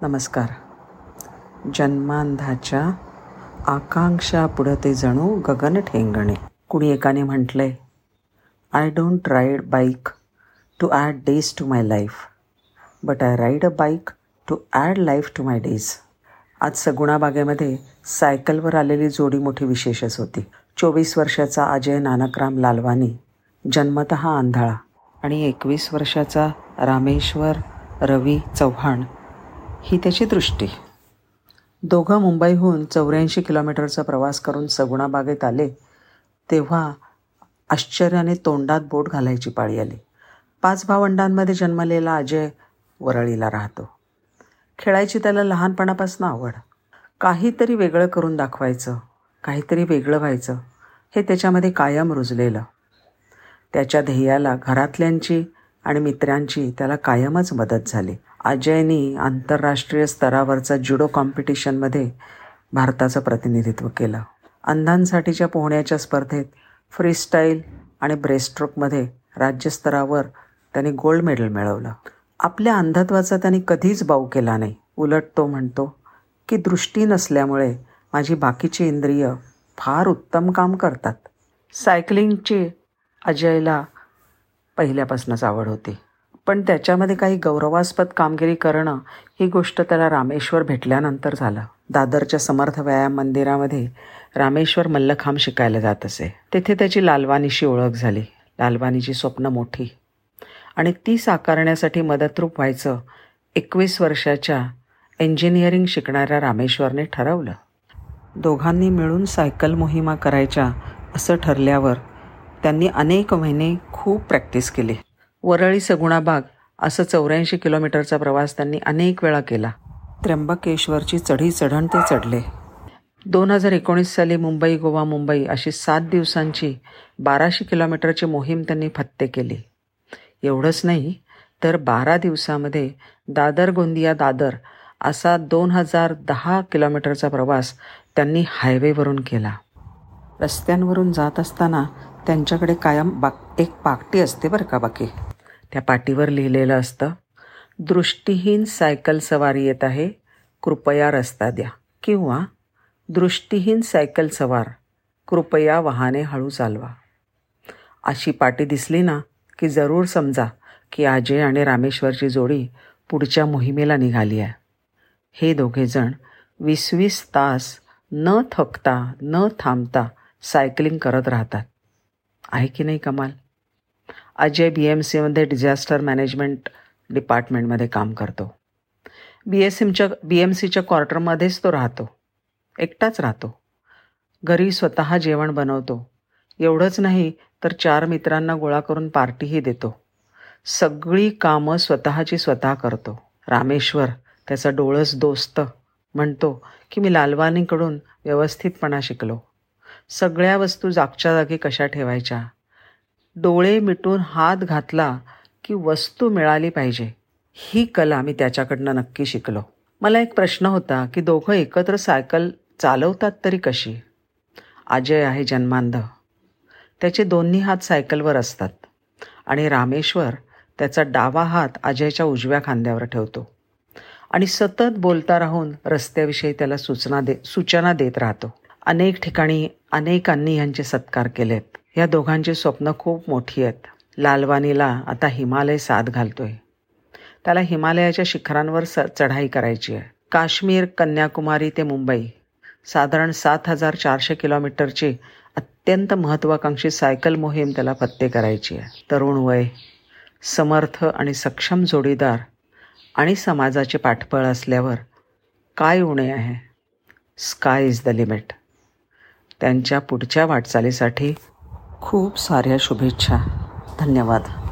नमस्कार. जन्मांधाच्या आकांक्षा पुढं ते जणू गगन ठेंगणे. कुणी एकाने म्हटलंय I don't ride bike to add days to my life but I ride a bike to add life to my days आज सगुणा बागेमध्ये सायकलवर आलेली जोडी मोठी विशेषच होती. चोवीस वर्षाचा अजय नानकराम लालवानी जन्मत आंधळा आणि एकवीस वर्षाचा रामेश्वर रवी चव्हाण ही त्याची दृष्टी. दोघं मुंबईहून चौऱ्याऐंशी किलोमीटरचा प्रवास करून सगुणा बागेत आले तेव्हा आश्चर्याने तोंडात बोट घालायची पाळी आली. पाच भावंडांमध्ये जन्मलेला अजय वरळीला राहतो. खेळायची त्याला लहानपणापासून आवड. काहीतरी वेगळं करून दाखवायचं काहीतरी वेगळं व्हायचं हे त्याच्यामध्ये कायम रुजलेलं. त्याच्या ध्येयाला घरातल्यांची आणि मित्रांची त्याला कायमच मदत झाली. अजयनी आंतरराष्ट्रीय स्तरावरचा जुडो कॉम्पिटिशनमध्ये भारताचं प्रतिनिधित्व केलं. अंधांसाठीच्या पोहण्याच्या स्पर्धेत फ्रीस्टाईल आणि ब्रेस्ट्रोकमध्ये राज्यस्तरावर त्यांनी गोल्ड मेडल मिळवलं. आपल्या अंधत्वाचा त्यांनी कधीच बाऊ केला नाही. उलट तो म्हणतो की दृष्टी नसल्यामुळे माझी बाकीची इंद्रिय फार उत्तम काम करतात. सायकलिंगची अजयला पहिल्यापासूनच आवड होती. पण त्याच्यामध्ये काही गौरवास्पद कामगिरी करणं ही गोष्ट त्याला रामेश्वर भेटल्यानंतर झालं. दादरच्या समर्थ व्यायाम मंदिरामध्ये रामेश्वर मल्लखांब शिकायला जात असे. तेथे त्याची लालवानीशी ओळख झाली. लालवानीची स्वप्न मोठी. आणि ती साकारण्यासाठी मदतरूप व्हायचं एकवीस वर्षाच्या इंजिनिअरिंग शिकणाऱ्या रामेश्वरने ठरवलं. दोघांनी मिळून सायकल मोहिमा करायच्या असं ठरल्यावर त्यांनी अनेक महिने खूप प्रॅक्टिस केली. वरळी सगुणाबाग असं चौऱ्याऐंशी किलोमीटरचा प्रवास त्यांनी अनेक वेळा केला. त्र्यंबकेश्वरची चढी चढण ते चढले. दोन हजार एकोणीस साली मुंबई गोवा मुंबई अशी सात दिवसांची बाराशे किलोमीटरची मोहीम त्यांनी फत्ते केली. एवढंच नाही तर बारा दिवसामध्ये दादर गोंदिया दादर असा दोन हजार दहा किलोमीटरचा प्रवास त्यांनी हायवेवरून केला. रस्त्यांवरून जात असताना त्यांच्याकडे कायम बाक एक पाकटी असते बरं का बाकी? त्या पाटीवर लिहिलेलं असतं दृष्टीहीन सायकल सवारी येत आहे कृपया रस्ता द्या. किंवा दृष्टीहीन सायकल सवार कृपया वाहने हळू चालवा. अशी पाटी दिसली ना की जरूर समजा की अजय आणि रामेश्वरची जोडी पुढच्या मोहिमेला निघाली आहे. हे दोघेजण वीस वीस तास न थकता न थांबता सायकलिंग करत राहतात. आहे की नाही कमाल? अजय बी एम सीमध्ये डिझास्टर मॅनेजमेंट डिपार्टमेंटमध्ये काम करतो. बी एस एमच्या बी एम सीच्या क्वार्टरमध्येच तो राहतो. एकटाच राहतो. घरी स्वतः जेवण बनवतो. एवढंच नाही तर चार मित्रांना गोळा करून पार्टीही देतो. सगळी कामं स्वतःची स्वतः करतो. रामेश्वर त्याचा डोळस दोस्त म्हणतो की मी लालवानीकडून व्यवस्थितपणा शिकलो. सगळ्या वस्तू जागच्या जागी कशा ठेवायच्या? डोळे मिटून हात घातला की वस्तू मिळाली पाहिजे. ही कला मी त्याच्याकडनं नक्की शिकलो. मला एक प्रश्न होता की दोघं एकत्र सायकल चालवतात तरी कशी? अजय आहे जन्मांध. त्याचे दोन्ही हात सायकलवर असतात आणि रामेश्वर त्याचा डावा हात अजयच्या उजव्या खांद्यावर ठेवतो. आणि सतत बोलता राहून रस्त्याविषयी त्याला सूचना दे सूचना देत राहतो. अनेक ठिकाणी अनेकांनी यांचे सत्कार केलेत. या दोघांची स्वप्न खूप मोठी आहेत. लालवानीला आता हिमालय साथ घालतोय. त्याला हिमालयाच्या शिखरांवर स चढाई करायची आहे. काश्मीर कन्याकुमारी ते मुंबई. साधारण सात हजार चारशे किलोमीटरची अत्यंत महत्त्वाकांक्षी सायकल मोहीम त्याला पत्ते करायची आहे. तरुण वय समर्थ आणि सक्षम जोडीदार आणि समाजाचे पाठबळ असल्यावर काय उणे आहे? स्काय इज द लिमिट त्यांच्या पुढच्या वाटचालीसाठी खूप साऱ्या शुभेच्छा. धन्यवाद.